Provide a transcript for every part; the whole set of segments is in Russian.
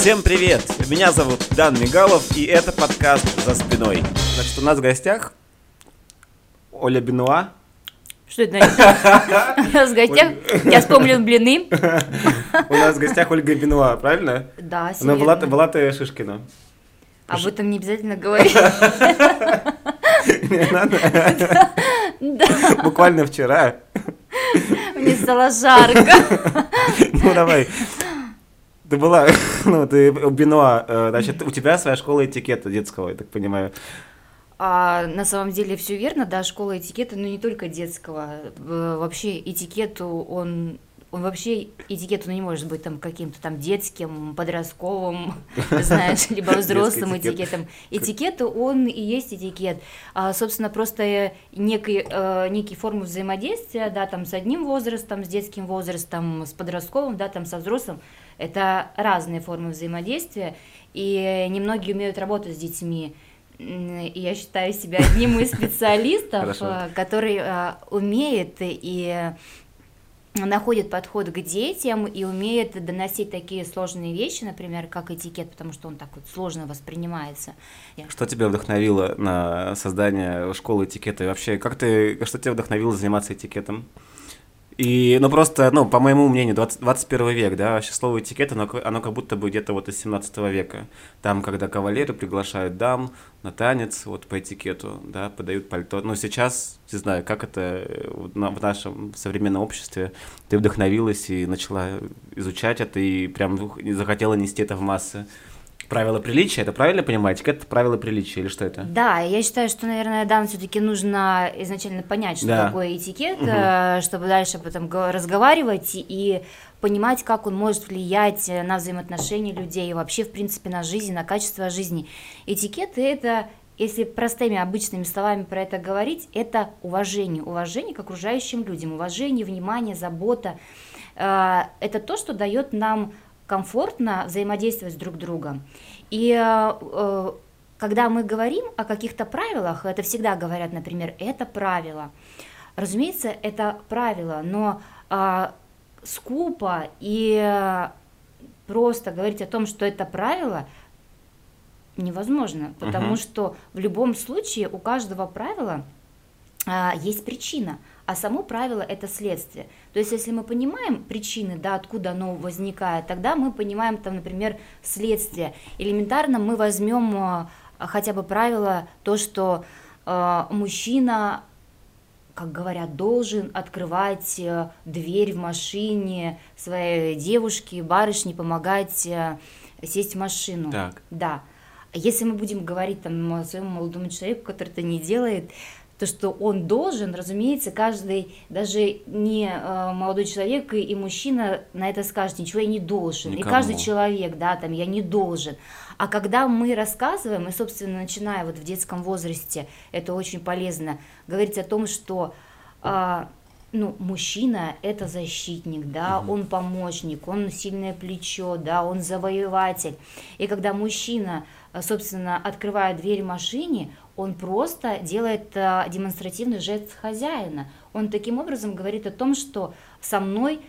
Всем привет! Меня зовут Дан Мигалов, и это подкаст «За спиной». Значит, у нас в гостях Оля Бенуа. Что это значит? У нас в гостях, я вспомнил блины. У нас в гостях Ольга Бенуа, правильно? Да, Она серьезно. была, была ты Шишкина. Об этом не обязательно говорить. Не надо. Да, Буквально вчера. мне стало жарко. Ну, давай. Ты была, ну, ты Бенуа, э, значит, у тебя своя школа этикета детского, я так понимаю. А, на самом деле все верно, да, школа этикета, но не только детского. Э, Вообще этикету, он, он вообще этикет, он не может быть там каким-то там детским, подростковым, знаешь, либо взрослым этикет. этикетом. Этикет, он и есть этикет. А, собственно, просто э, некий, э, некие формы взаимодействия, да, там с одним возрастом, с детским возрастом, с подростковым, да, там со взрослым. Это разные формы взаимодействия, и немногие умеют работать с детьми. И я считаю себя одним из специалистов, э, который э, умеет и находит подход к детям и умеет доносить такие сложные вещи, например, как этикет, потому что он так вот сложно воспринимается. Что тебя вдохновило на создание школы этикета? И вообще, как ты, что тебя вдохновило заниматься этикетом? И, ну, просто, ну, по моему мнению, 20, 21 век, да, вообще слово этикет, оно, оно как будто бы где-то вот из 17 века. Там, когда кавалеры приглашают дам на танец, вот по этикету, да, подают пальто. Но сейчас, не знаю, как это э, в нашем современном обществе, ты вдохновилась и начала изучать это, и прям захотела нести это в массы. Правила приличия, это правильно понимать? Этикет это правила приличия или что это? Да, я считаю, что, наверное, да, все-таки нужно изначально понять, что Да. такое этикет, э, чтобы дальше потом го- разговаривать и понимать, как он может влиять э, на взаимоотношения людей и вообще, в принципе, на жизнь, на качество жизни. Этикет – это, если простыми обычными словами про это говорить, это уважение. Уважение к окружающим людям, уважение, внимание, забота. Э, Это то, что дает нам комфортно взаимодействовать с друг другом. И э, э, когда мы говорим о каких-то правилах, это всегда говорят, например, это правило. Разумеется, это правило, но а, скупо и э, просто говорить о том, что это правило, невозможно, потому Мгм. что в любом случае у каждого правила а, есть причина, а само правило это следствие. То есть, если мы понимаем причины, да, откуда оно возникает, тогда мы понимаем, там, например, следствие. Элементарно мы возьмем а, хотя бы правило то, что а, мужчина как говорят, должен открывать э, дверь в машине своей девушке, барышне, помогать э, сесть в машину. Так. Да. Если мы будем говорить там о своему молодому человеку, который это не делает, то, что он должен, разумеется, каждый, даже не э, молодой человек и, и мужчина на это скажет, ничего я не должен. Никому. И каждый человек, да, там, я не должен. А когда мы рассказываем, и, собственно, начиная вот в детском возрасте, это очень полезно, говорить о том, что а, ну, мужчина – это защитник, да, он помощник, он сильное плечо, да, он завоеватель. И когда мужчина, а, собственно, открывает дверь машине, он просто делает а, демонстративный жест хозяина. Он таким образом говорит о том, что со мной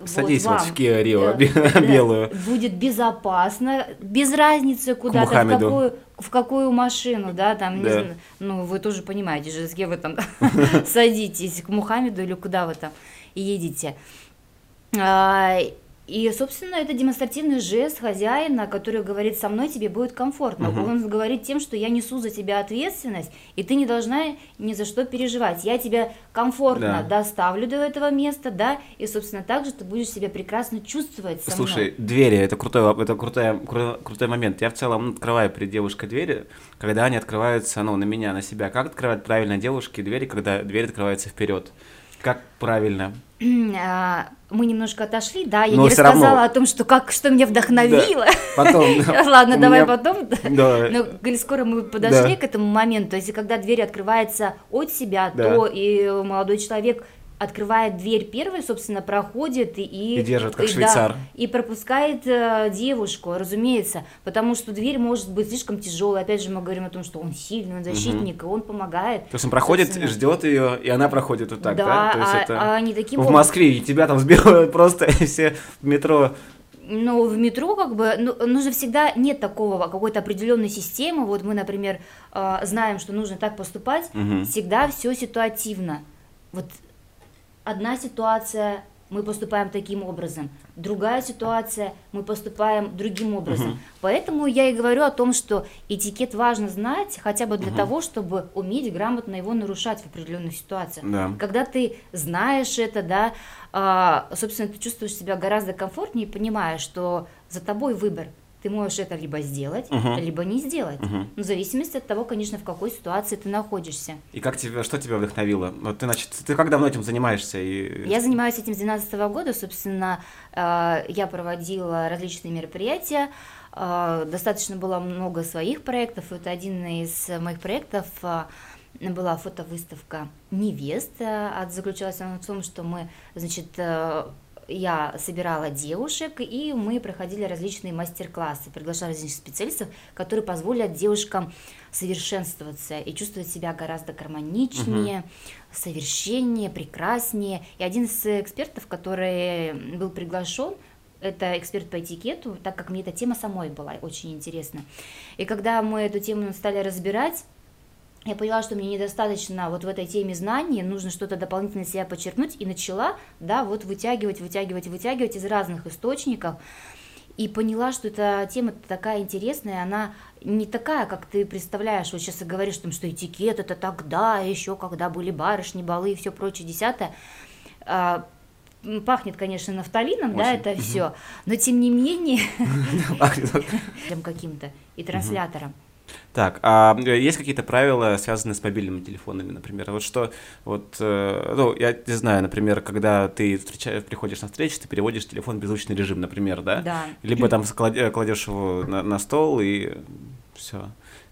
вот Садись вот вам, в Rio э, да, белую. будет безопасно, без разницы куда-то, в Мухаммеду. какую, в какую машину, да, там, не Да. знаю, ну, вы тоже понимаете же, с кем вы там садитесь, к Мухаммеду или куда вы там едете. И, собственно, это демонстративный жест хозяина, который говорит, со мной тебе будет комфортно. Мгм. Он говорит тем, что я несу за тебя ответственность, и ты не должна ни за что переживать. Я тебя комфортно Да. доставлю до этого места, да, и, собственно, также ты будешь себя прекрасно чувствовать со Слушай, мной. двери, это крутой, это крутой, кру- крутой момент. Я в целом открываю перед девушкой двери, когда они открываются, ну, на меня, на себя. Как открывать правильно девушке двери, когда дверь открывается вперед? Как правильно? А, Мы немножко отошли, да, я Но не рассказала равно. о том, что как что меня вдохновило. Потом. Ладно, давай меня- потом. Да. Но коль скоро мы подошли Да. к этому моменту, если когда дверь открывается от себя, Да. то и молодой человек открывает дверь первый, собственно, проходит и... И держит, как да, швейцар. и пропускает э, девушку, разумеется, потому что дверь может быть слишком тяжелой. Опять же, мы говорим о том, что он сильный, он защитник, и он помогает. То есть он проходит, собственно. ждет ее, и она проходит вот так, да? да, То есть а, это а они таким в образом- Москве, и тебя там сбивают просто и все в метро. Но в метро как бы ну, нужно всегда нет такого какой-то определенной системы. Вот мы, например, э, знаем, что нужно так поступать. Мгм. Всегда все ситуативно. Вот одна ситуация мы поступаем таким образом, другая ситуация мы поступаем другим образом. Поэтому я и говорю о том, что этикет важно знать, хотя бы для того, чтобы уметь грамотно его нарушать в определенных ситуациях. Да. Когда ты знаешь это, да, а, собственно, ты чувствуешь себя гораздо комфортнее и понимаешь, что за тобой выбор. Ты можешь это либо сделать, Мгм. либо не сделать. Мгм. Ну, в зависимости от того, конечно, в какой ситуации ты находишься. И как тебя, что тебя вдохновило? Вот ты, значит, ты как давно этим занимаешься? И... Я занимаюсь этим с 2012 года, собственно, э, я проводила различные мероприятия, э, достаточно было много своих проектов, это один из моих проектов э, была фотовыставка невест, а заключалась она в том, что мы, значит, я собирала девушек, и мы проходили различные мастер-классы, приглашали различных специалистов, которые позволят девушкам совершенствоваться и чувствовать себя гораздо гармоничнее, совершеннее, прекраснее. И один из экспертов, который был приглашен, это эксперт по этикету, так как мне эта тема самой была очень интересна. И когда мы эту тему стали разбирать, я поняла, что мне недостаточно вот в этой теме знаний, нужно что-то дополнительно себя подчеркнуть, и начала, да, вот вытягивать, вытягивать, вытягивать из разных источников, и поняла, что эта тема такая интересная, она не такая, как ты представляешь, вот сейчас и говоришь, там, что этикет это тогда, еще когда были барышни, балы и все прочее, десятое, А, пахнет, конечно, нафталином, да, Очень. это Мгм. все, но тем не менее, Пахнет. каким-то и транслятором. Так, а есть какие-то правила, связанные с мобильными телефонами, например? Вот что, вот, э, ну, я не знаю, например, когда ты встречаешь, приходишь на встречу, ты переводишь телефон в беззвучный режим, например, да? Да. Либо там кладешь его на, на стол и все.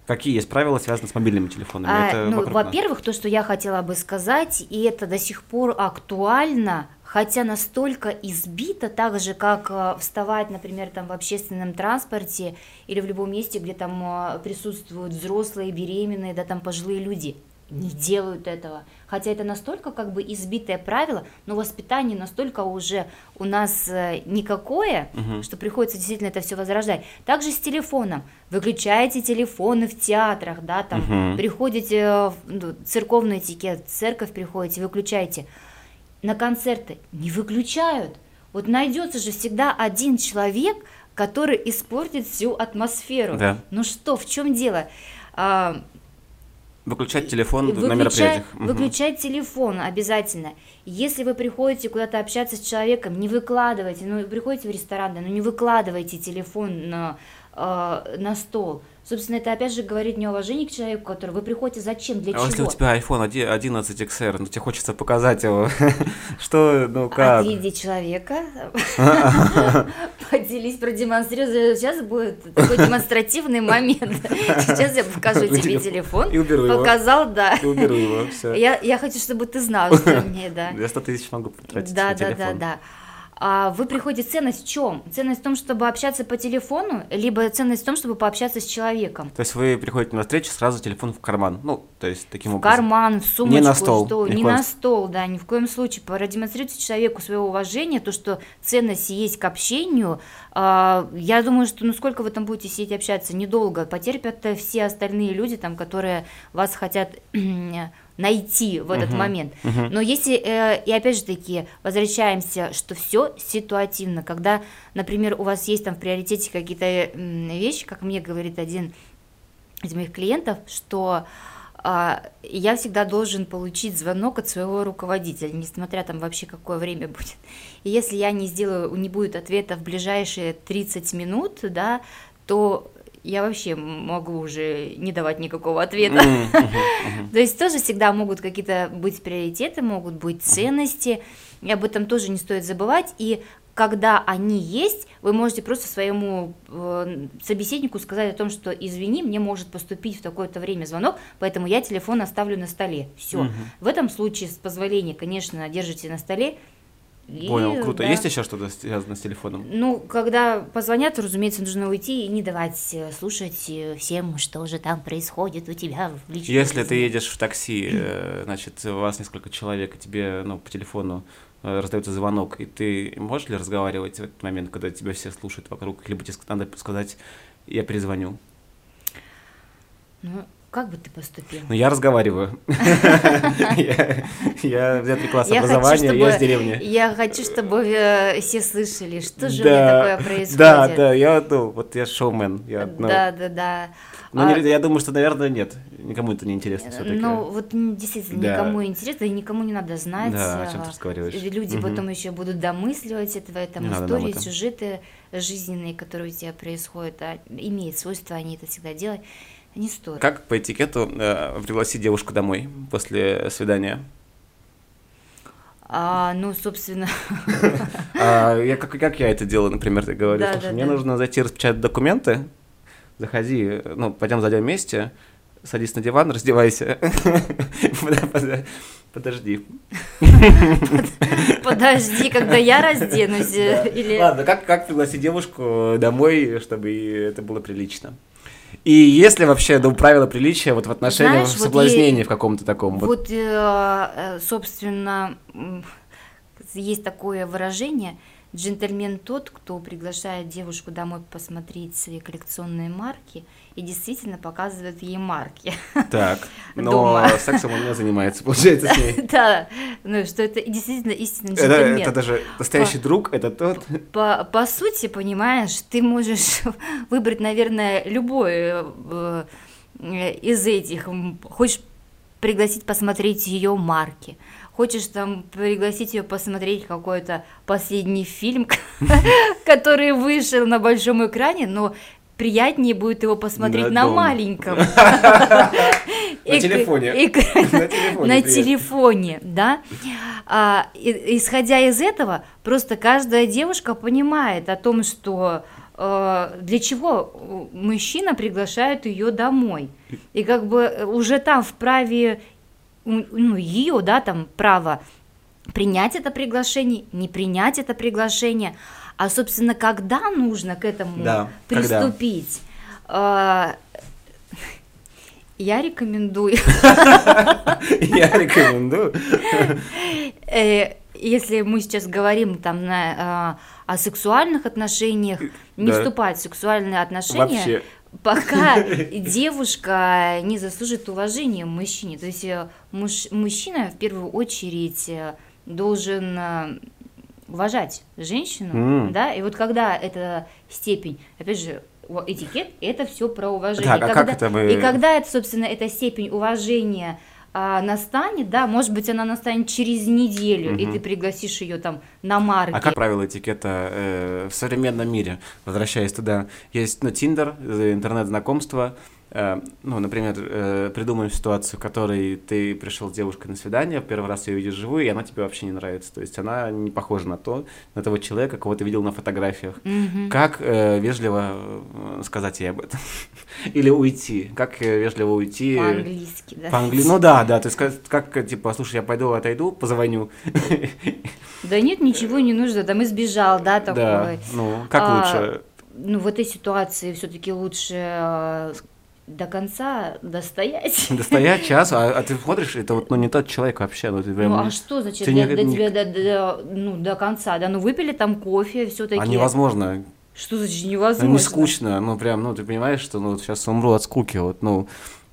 Какие есть правила, связанные с мобильными телефонами? А, Это ну, во-первых, то, что я хотела бы сказать, и это до сих пор актуально, хотя настолько избито, так же, как э, вставать, например, там в общественном транспорте или в любом месте, где там э, присутствуют взрослые, беременные, да, там пожилые люди. Не делают этого. Хотя это настолько как бы избитое правило, но воспитание настолько уже у нас э, никакое, Мгм. что приходится действительно это все возрождать. Также с телефоном. Выключаете телефоны в театрах, да, там Мгм. приходите в ну, церковный этикет, в церковь приходите, выключаете. На концерты не выключают. Вот найдется же всегда один человек, который испортит всю атмосферу. Да. Ну что, в чем дело? А, Выключать телефон на Выключай- мероприятиях. Мгм. Выключать телефон обязательно. Если вы приходите куда-то общаться с человеком, не выкладывайте, ну, приходите в ресторан, да, ну, не выкладывайте телефон на, э, на стол. Собственно, это опять же говорит неуважение к человеку, который вы приходите зачем, для А чего? если у тебя iPhone 11 XR, ну тебе хочется показать его, что, ну как? Отведи человека, поделись, продемонстрируй. Сейчас будет такой демонстративный момент. Сейчас я покажу тебе телефон. И уберу его. Показал, да. И уберу его, все. Я, хочу, чтобы ты знал, что мне, да. Я 100 тысяч могу потратить Да, да, да, да. А вы приходите, ценность в чем? Ценность в том, чтобы общаться по телефону, либо ценность в том, чтобы пообщаться с человеком. То есть вы приходите на встречу, сразу телефон в карман. Ну, то есть таким В образом. карман, в сумочку, на стол, что ни не коем на стол, да, ни в коем случае. Продемонстрируйте человеку свое уважение, то, что ценность есть к общению. А, Я думаю, что ну сколько вы там будете сидеть общаться, недолго. Потерпят э, все остальные люди, там, которые вас хотят найти в этот Мгм, момент. мгм. Но если, э, и опять же таки, возвращаемся, что все ситуативно, когда, например, у вас есть там в приоритете какие-то вещи, как мне говорит один из моих клиентов, что а, я всегда должен получить звонок от своего руководителя, несмотря там вообще какое время будет. И если я не сделаю, не будет ответа в ближайшие 30 минут, да, то я вообще могу уже не давать никакого ответа. Мгм, мгм. То есть тоже всегда могут какие-то быть приоритеты, могут быть ценности, и об этом тоже не стоит забывать. И когда они есть, вы можете просто своему э, собеседнику сказать о том, что извини, мне может поступить в такое-то время звонок, поэтому я телефон оставлю на столе. Все. Мгм. В этом случае с позволения, конечно, держите на столе. И, Понял, круто. да. Есть еще что-то связано с телефоном? Ну, когда позвонят, разумеется, нужно уйти и не давать э, слушать э, всем, что же там происходит у тебя в личной Если жизни. ты едешь в такси, э, значит, у вас несколько человек, и тебе, ну, по телефону раздается звонок, и ты можешь ли разговаривать в этот момент, когда тебя все слушают вокруг, либо тебе надо сказать, я перезвоню? Ну, как бы ты поступил? Ну, я разговариваю. Я взятый класс образования, я из деревни. Я хочу, чтобы э, все слышали, что же у меня такое происходит. Да, да, я, ну, вот я шоумен. Ну, да, да, да. Ну, а... я думаю, что, наверное, нет. Никому это не интересно все-таки. Ну, вот действительно, никому интересно, и никому не надо знать. Да, о чем ты разговариваешь. Люди потом еще будут домысливать этого, там истории, сюжеты жизненные, которые у тебя происходят, а имеет свойство они это всегда делать. Не стоит. Как по этикету э, пригласить девушку домой после свидания? А, ну, собственно. А, я, как, как я это делаю, например, ты говоришь? Да, да, мне да. нужно зайти распечатать документы, заходи, ну, пойдем зайдем вместе, садись на диван, раздевайся. Подожди. Подожди, когда я разденусь. Или... Ладно, как, как пригласить девушку домой, чтобы это было прилично? И если вообще ну, правила приличия вот в отношении Знаешь, соблазнения вот в каком-то таком. Вот, вот э, э, собственно, есть такое выражение – Джентльмен тот, кто приглашает девушку домой посмотреть свои коллекционные марки и действительно показывает ей марки. Так, но Дома. сексом он не занимается, получается, с ней. Да, ну что это действительно истинный джентльмен. Это, даже настоящий друг, это тот. По, по сути, понимаешь, ты можешь выбрать, наверное, любой э, из этих. Хочешь пригласить посмотреть ее марки, хочешь там пригласить ее посмотреть какой-то последний фильм, который вышел на большом экране, но приятнее будет его посмотреть на, маленьком. На телефоне. На телефоне, да. А, исходя из этого, просто каждая девушка понимает о том, что э, для чего мужчина приглашает ее домой. И как бы уже там вправе ну, ее, да, там право принять это приглашение, не принять это приглашение, а, собственно, когда нужно к этому да, приступить. Когда? Я рекомендую. Я рекомендую. Э, если мы сейчас говорим там на, а, о сексуальных отношениях, не вступать в сексуальные отношения, пока девушка не заслужит уважения мужчине. То есть э, муж, мужчина в первую очередь э, должен э, уважать женщину, mm. да, и вот когда эта степень, опять же, этикет, это все про уважение. Так, а когда, как это мы... И когда это, собственно, эта степень уважения а, настанет, да, может быть, она настанет через неделю, угу. и ты пригласишь ее там на марки. А как правило этикета э, в современном мире, возвращаясь туда, есть, ну, Тиндер, э, интернет-знакомство, ну, например, э, придумаем ситуацию, в которой ты пришел с девушкой на свидание, первый раз ее видишь живую, и она тебе вообще не нравится. То есть она не похожа на то, на того человека, кого ты видел на фотографиях. Mm-hmm. Как э, вежливо э, сказать ей об этом? Или уйти? Как вежливо уйти? По-английски, да. По-английски. Ну да, да. То есть как, как, типа, слушай, я пойду, отойду, позвоню. Да нет, ничего не нужно, там избежал, да, такой. Да, ну, как а, лучше? Ну, в этой ситуации все-таки лучше до конца достоять. Достоять час, а, а ты смотришь, это вот ну, не тот человек вообще. Ну, ты прям, ну а что значит до, не, до не... тебя до, до, ну, до конца? Да, ну выпили там кофе все-таки. А невозможно. Что значит невозможно? Ну, не скучно, ну прям, ну ты понимаешь, что ну сейчас умру от скуки, вот, ну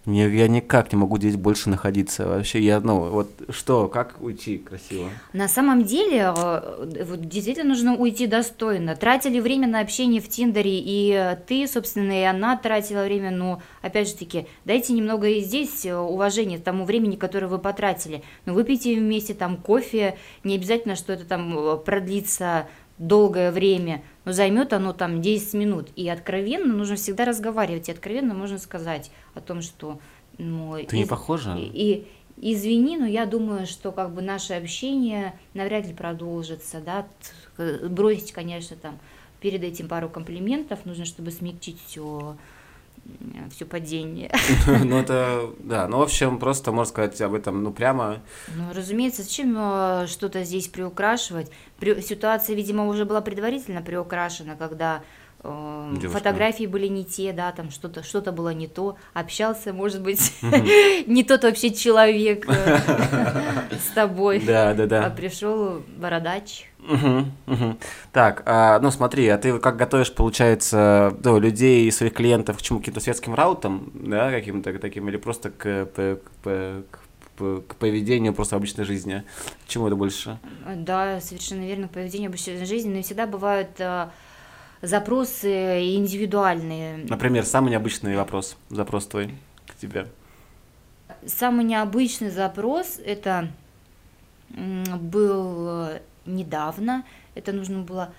мне, я никак не могу здесь больше находиться. Вообще, я, ну, вот что, как уйти красиво? На самом деле, э, вот, действительно нужно уйти достойно. Тратили время на общение в Тиндере, и ты, собственно, и она тратила время, ну, опять же таки, дайте немного и здесь э, уважения тому времени, которое вы потратили. Ну, выпейте вместе там кофе, не обязательно, что это там э, продлится долгое время, но займет оно там 10 минут. И откровенно нужно всегда разговаривать, и откровенно можно сказать о том, что... Ну, Ты из... не похожа? И, и извини, но я думаю, что как бы наше общение навряд ли продолжится, да, бросить, конечно, там перед этим пару комплиментов, нужно, чтобы смягчить все все падение. Ну, это, да, ну, в общем, просто можно сказать об этом, ну, прямо. Ну, разумеется, зачем э, что-то здесь приукрашивать? При... Ситуация, видимо, уже была предварительно приукрашена, когда э, Девушка. фотографии были не те, да, там что-то что было не то, общался, может быть, не тот вообще человек э, с тобой, Да, да, а да. пришел бородач. Мгм, мгм. Так, а, ну смотри, а ты как готовишь, получается, ну, людей, своих клиентов к чему? К каким-то светским раутам, да, каким-то таким, или просто к, к к п- к поведению просто обычной жизни? К чему это больше? Да, совершенно верно, поведение обычной жизни, но всегда бывают э, запросы индивидуальные. Например, самый необычный вопрос, запрос твой к тебе. Самый необычный запрос это был э, недавно. Это нужно было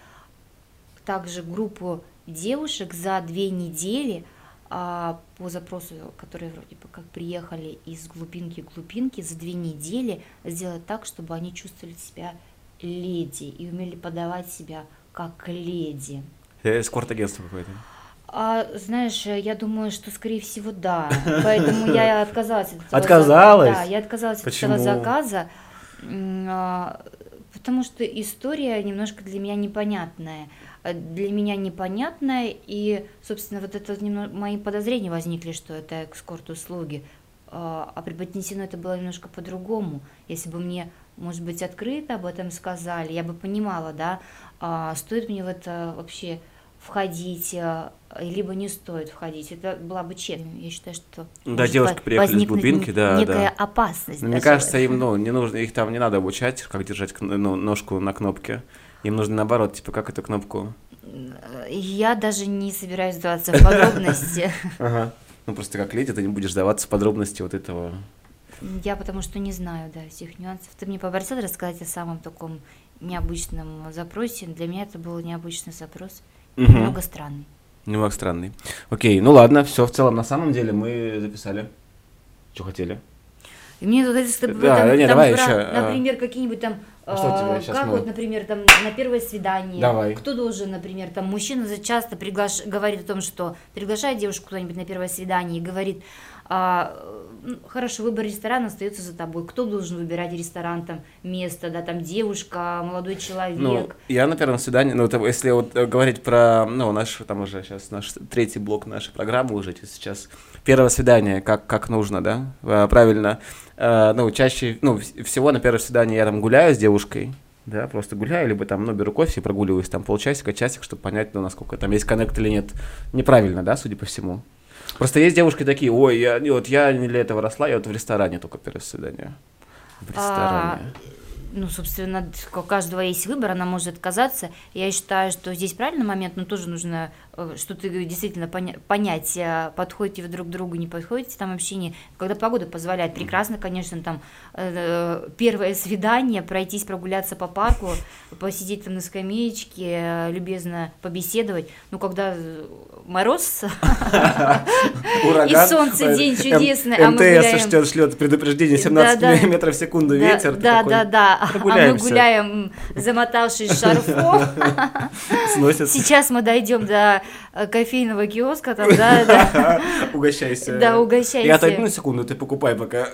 также группу девушек за две недели а, по запросу, которые вроде бы как приехали из глубинки глубинки, за две недели сделать так, чтобы они чувствовали себя леди и умели подавать себя как леди. Э, Эскорт-агентство какое-то. А, знаешь, э, я думаю, что, скорее всего, да. Поэтому я отказалась от этого Отказалась? заказа. Да, я отказалась Почему? от этого заказа, а, потому что история немножко для меня непонятная. А Для меня непонятная, и, собственно, вот это мои подозрения возникли, что это экскорт-услуги. А а преподнесено это было немножко по-другому. Если бы мне, может быть, открыто об этом сказали, я бы понимала, да, а стоит мне в это вообще входить, а, либо не стоит входить. Это была бы честно. Я считаю, что Да, девушки приехали возникнуть глубинки, да, некая да. опасность. Мне кажется, им, ну, не нужно, их там не надо обучать, как держать ну, ножку на кнопке. Им нужно наоборот, типа, как эту кнопку. Я даже не собираюсь вдаваться в подробности. Ага. Ну, просто как леди ты не будешь даваться в подробности вот этого. Я потому что не знаю, да, всех нюансов. Ты мне попросил рассказать о самом таком необычном запросе. Для меня это был необычный запрос, Мгм. немного странный. Немного странный. Окей, ну ладно, все, в целом, на самом деле мы записали. Что хотели? И мне вот это, чтобы Да, там, не, там давай про, еще, а. например, какие-нибудь там, А что а, как мы- вот, например, там на первое свидание, Давай. кто должен, например, там мужчина часто приглаш... говорит о том, что приглашает девушку куда-нибудь на первое свидание и говорит, а, хорошо, выбор ресторана остается за тобой, кто должен выбирать ресторан, там, место, да, там, девушка, молодой человек, Ну, я на первом свидании, ну, это если вот э, говорить про, ну, наш, там уже сейчас наш третий блок нашей программы уже сейчас. Первое свидание, как, как нужно, да, А, правильно. Э, Ну, чаще, ну, вс- всего на первое свидание я там гуляю с девушкой, да, просто гуляю, либо там, ну, беру кофе и прогуливаюсь там полчасика, часик, чтобы понять, ну, насколько там есть коннект или нет. Неправильно, да, судя по всему. Просто есть девушки такие, ой, я, вот я не для этого росла, я вот в ресторане только первое свидание. В А, ресторане. ну, собственно, у каждого есть выбор, она может отказаться. Я считаю, что здесь правильный момент, но тоже нужно э, что-то действительно поня- понять, э, подходите вы друг к другу, не подходите там общение. Когда погода позволяет, прекрасно, конечно, там э, первое свидание, пройтись, прогуляться по парку, посидеть там на скамеечке, э, любезно побеседовать. Ну, когда мороз, и солнце, день чудесный, а мы МТС гуляем. шлет, шлет предупреждение 17 Да-да. метров в секунду ветер. ты Да, да, да. А мы гуляем, замотавшись шарфом. Сейчас мы дойдем до кофейного киоска, там, да, да. Угощайся. Да, угощайся. Я отойду на секунду, ты покупай пока.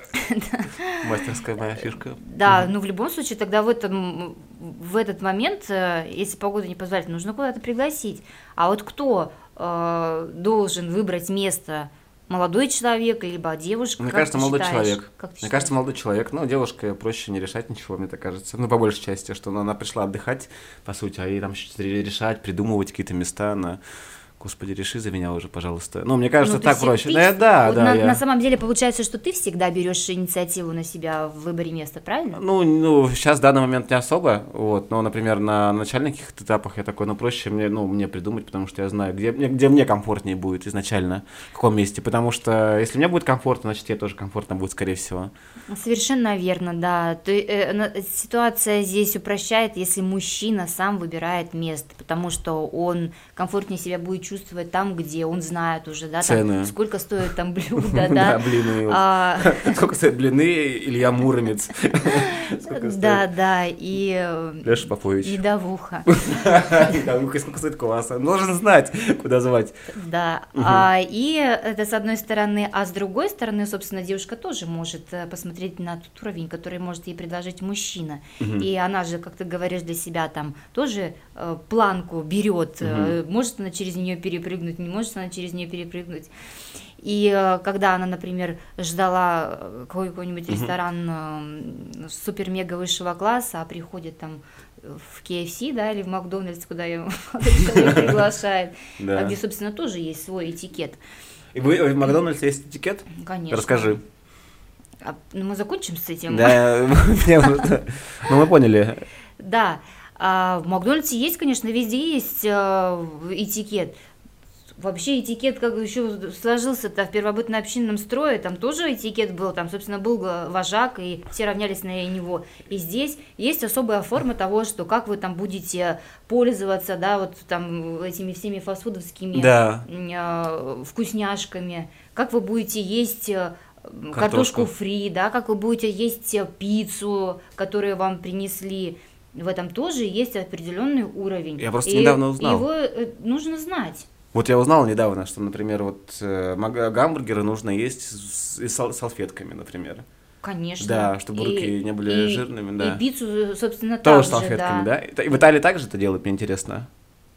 Мастерская моя фишка. Да, ну в любом случае тогда в этом в этот момент, э, если погода не позволяет, нужно куда-то пригласить. А вот кто э, должен выбрать место? Молодой человек либо девушка? Мне Как кажется, молодой считаешь? человек. Как Мне считаешь? кажется, молодой человек. Ну, девушка проще не решать ничего, мне так кажется. Ну, по большей части, что она пришла отдыхать, по сути, а ей там решать, придумывать какие-то места. Она... Господи, реши за меня уже, пожалуйста. Ну, мне кажется, Ну, так есть проще. ты- Ну, я- да, вот да, на, я- на самом деле получается, что ты всегда берешь инициативу на себя в выборе места, правильно? Ну, ну, сейчас в данный момент не особо, вот, но, например, на начальных этапах я такой, ну, проще мне, ну, мне придумать, потому что я знаю, где, мне- где мне комфортнее будет изначально, в каком месте, потому что если мне будет комфортно, значит, тебе тоже комфортно будет, скорее всего. Совершенно верно, да. Е- э, ситуация здесь упрощает, если мужчина сам выбирает место, потому что он комфортнее себя будет чувствовать там, где он знает уже, да, Цены. там, сколько стоит там блюдо, Да, да. блины. А, Сколько стоят блины, Илья Муромец. Да, стоит да, и э, Леша Попович. медовуха. Ну, Сколько стоит квас? Он должен знать, куда звать. Да, а, и это с одной стороны, а с другой стороны, собственно, девушка тоже может э, посмотреть на тот уровень, который может ей предложить мужчина. И она же, как ты говоришь, для себя там тоже э, планку берет, может она через нее перепрыгнуть, не может она через нее перепрыгнуть. И э, когда она, например, ждала э, какой-нибудь ресторан э, супер-мега высшего класса, а приходит там в KFC, да, или в Макдональдс, куда ее приглашает, где, собственно, тоже есть свой этикет. И вы в Макдональдсе есть этикет? Конечно. Расскажи. А, ну, мы закончим с этим. Да, ну мы поняли. Да. А в Макдональдсе есть, конечно, везде есть этикет. Вообще этикет как еще сложился-то в первобытно-общинном строе, там тоже этикет был, там, собственно, был вожак, и все равнялись на него. И здесь есть особая форма того, что как вы там будете пользоваться, да, вот там этими всеми фастфудовскими Да. э, вкусняшками, как вы будете есть э, Картошку. картошку фри, да, как вы будете есть э, пиццу, которую вам принесли. В этом тоже есть определенный уровень. Я просто И недавно узнал. Его э, нужно знать. Вот я узнал недавно, что, например, вот э, гамбургеры нужно есть с, и сал- салфетками, например. Конечно. Да, чтобы руки не были и- жирными, да. И пиццу, собственно, Тоже так же, салфетками, да? И в Италии также это делают, мне интересно.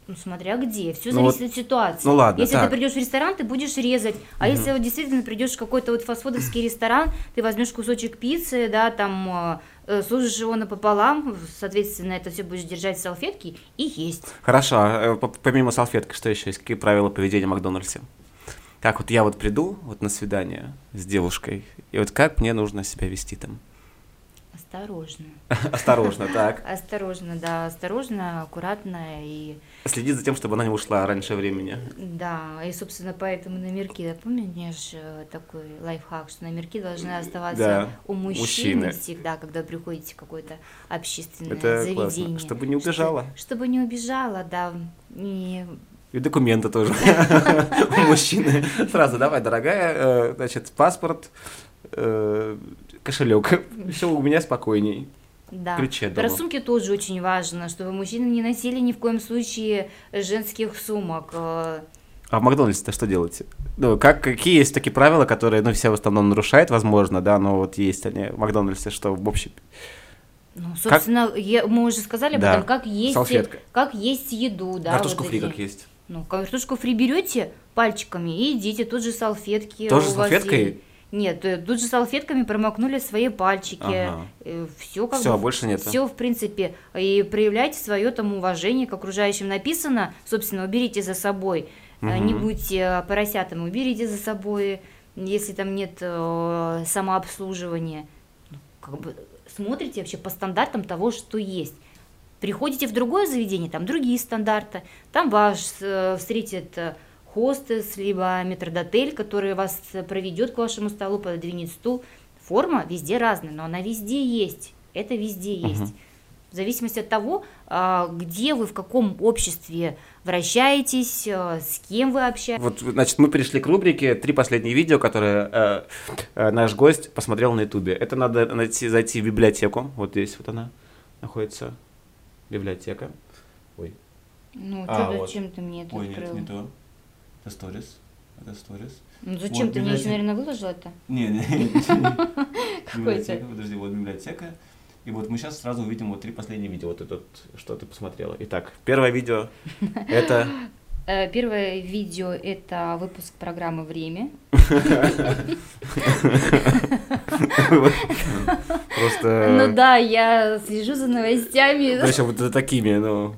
Ну, смотря где. Все Ну зависит от ситуации. ну ладно, Если так. ты придешь в ресторан, ты будешь резать. А если вот действительно придешь в какой-то вот фастфудовский ресторан, ты возьмешь кусочек пиццы, да, там э, сложишь его напополам, соответственно, это все будешь держать в салфетке и есть. Хорошо, а, э, по- помимо салфетки, что еще есть? Какие правила поведения в Макдональдсе? Как вот я вот приду вот на свидание с девушкой, и вот как мне нужно себя вести там? Осторожно. Осторожно, так. Осторожно, да, осторожно, аккуратно и Следить за тем, чтобы она не ушла раньше времени. да, и собственно поэтому номерки, да, помнишь э, такой лайфхак, что номерки должны оставаться Да, у мужчины, мужчины. всегда, когда приходите в какое-то общественное Это заведение. классно. Чтобы не убежала. Что- чтобы не убежала, да. И И документы тоже у мужчины. Сразу давай, дорогая, э, значит, паспорт, э, кошелек. Все у меня спокойней. Да. Ключи Про сумки тоже очень важно, чтобы мужчины не носили ни в коем случае женских сумок. Э, А в Макдональдсе-то что делать? Ну, как, какие есть такие правила, которые, ну, все в основном нарушают, возможно, да, но вот есть они в Макдональдсе, что в общем... Ну, собственно, я- мы уже сказали об Да, этом, как есть, салфетка. как есть еду, да. Картошку вот фри эти. как есть. Ну, картошку фри берете пальчиками и идите, тут же салфетки. Тоже салфеткой? есть. Нет, э, тут же салфетками промокнули свои пальчики. Ага. Все как Всё, бы, больше нет. Все, в принципе. И проявляйте свое там уважение к окружающим. Написано, собственно, уберите за собой. Э, Не будьте э, поросятами, уберите за собой, если там нет э, самообслуживания. Ну, Как бы смотрите вообще по стандартам того, что есть. Приходите в другое заведение, там другие стандарты, там вас э, встретит э, хостес, либо метрдотель, который вас проведет к вашему столу, пододвинет стул. Форма везде разная, но она везде есть. Это везде есть. В зависимости от того, а, где вы, в каком обществе вращаетесь, э, с кем вы общаетесь. Вот, значит, мы перешли к рубрике «Три последние видео», которые э, э, наш гость посмотрел на Ютубе. Это надо найти, зайти в библиотеку. Вот здесь вот она находится. Библиотека. Ой. Ну, А, чё- вот. зачем ты мне это Ой, нет, открыл? не то. Это сторис. Это сторис. Ну, зачем Вот ты мне еще, библиотека. наверное, выложил это? Не, не. Какой Библиотека, это? подожди, вот библиотека. И вот мы сейчас сразу увидим вот три последние видео, вот это, что ты посмотрела. Итак, первое видео, это... Э, Первое видео – это выпуск программы «Время». Просто... Ну да, я слежу за новостями. Значит, вот за такими, ну...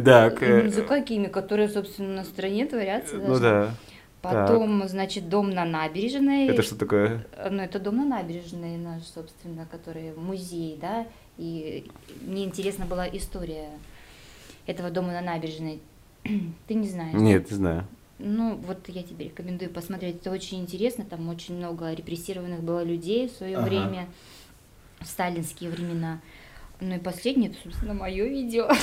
Да, к- Ну, За какими, которые, собственно, на стране творятся. ну даже. да. Потом, значит, дом на набережной. Это что такое? Ну, это дом на набережной наш, собственно, который музей, да, и мне интересна была история этого дома на набережной. Ты не знаешь? Нет, не знаю. Ну, вот я тебе рекомендую посмотреть, это очень интересно, там очень много репрессированных было людей в свое Ага. время, в сталинские времена. Ну и последнее, это, собственно, мое видео.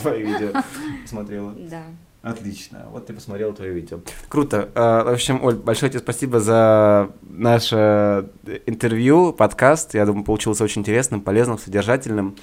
Твое видео смотрела. Да. Отлично. Вот ты посмотрел твое видео. Круто. А, в общем, Оль, большое тебе спасибо за наше интервью, подкаст. Я думаю, получился очень интересным, полезным, содержательным.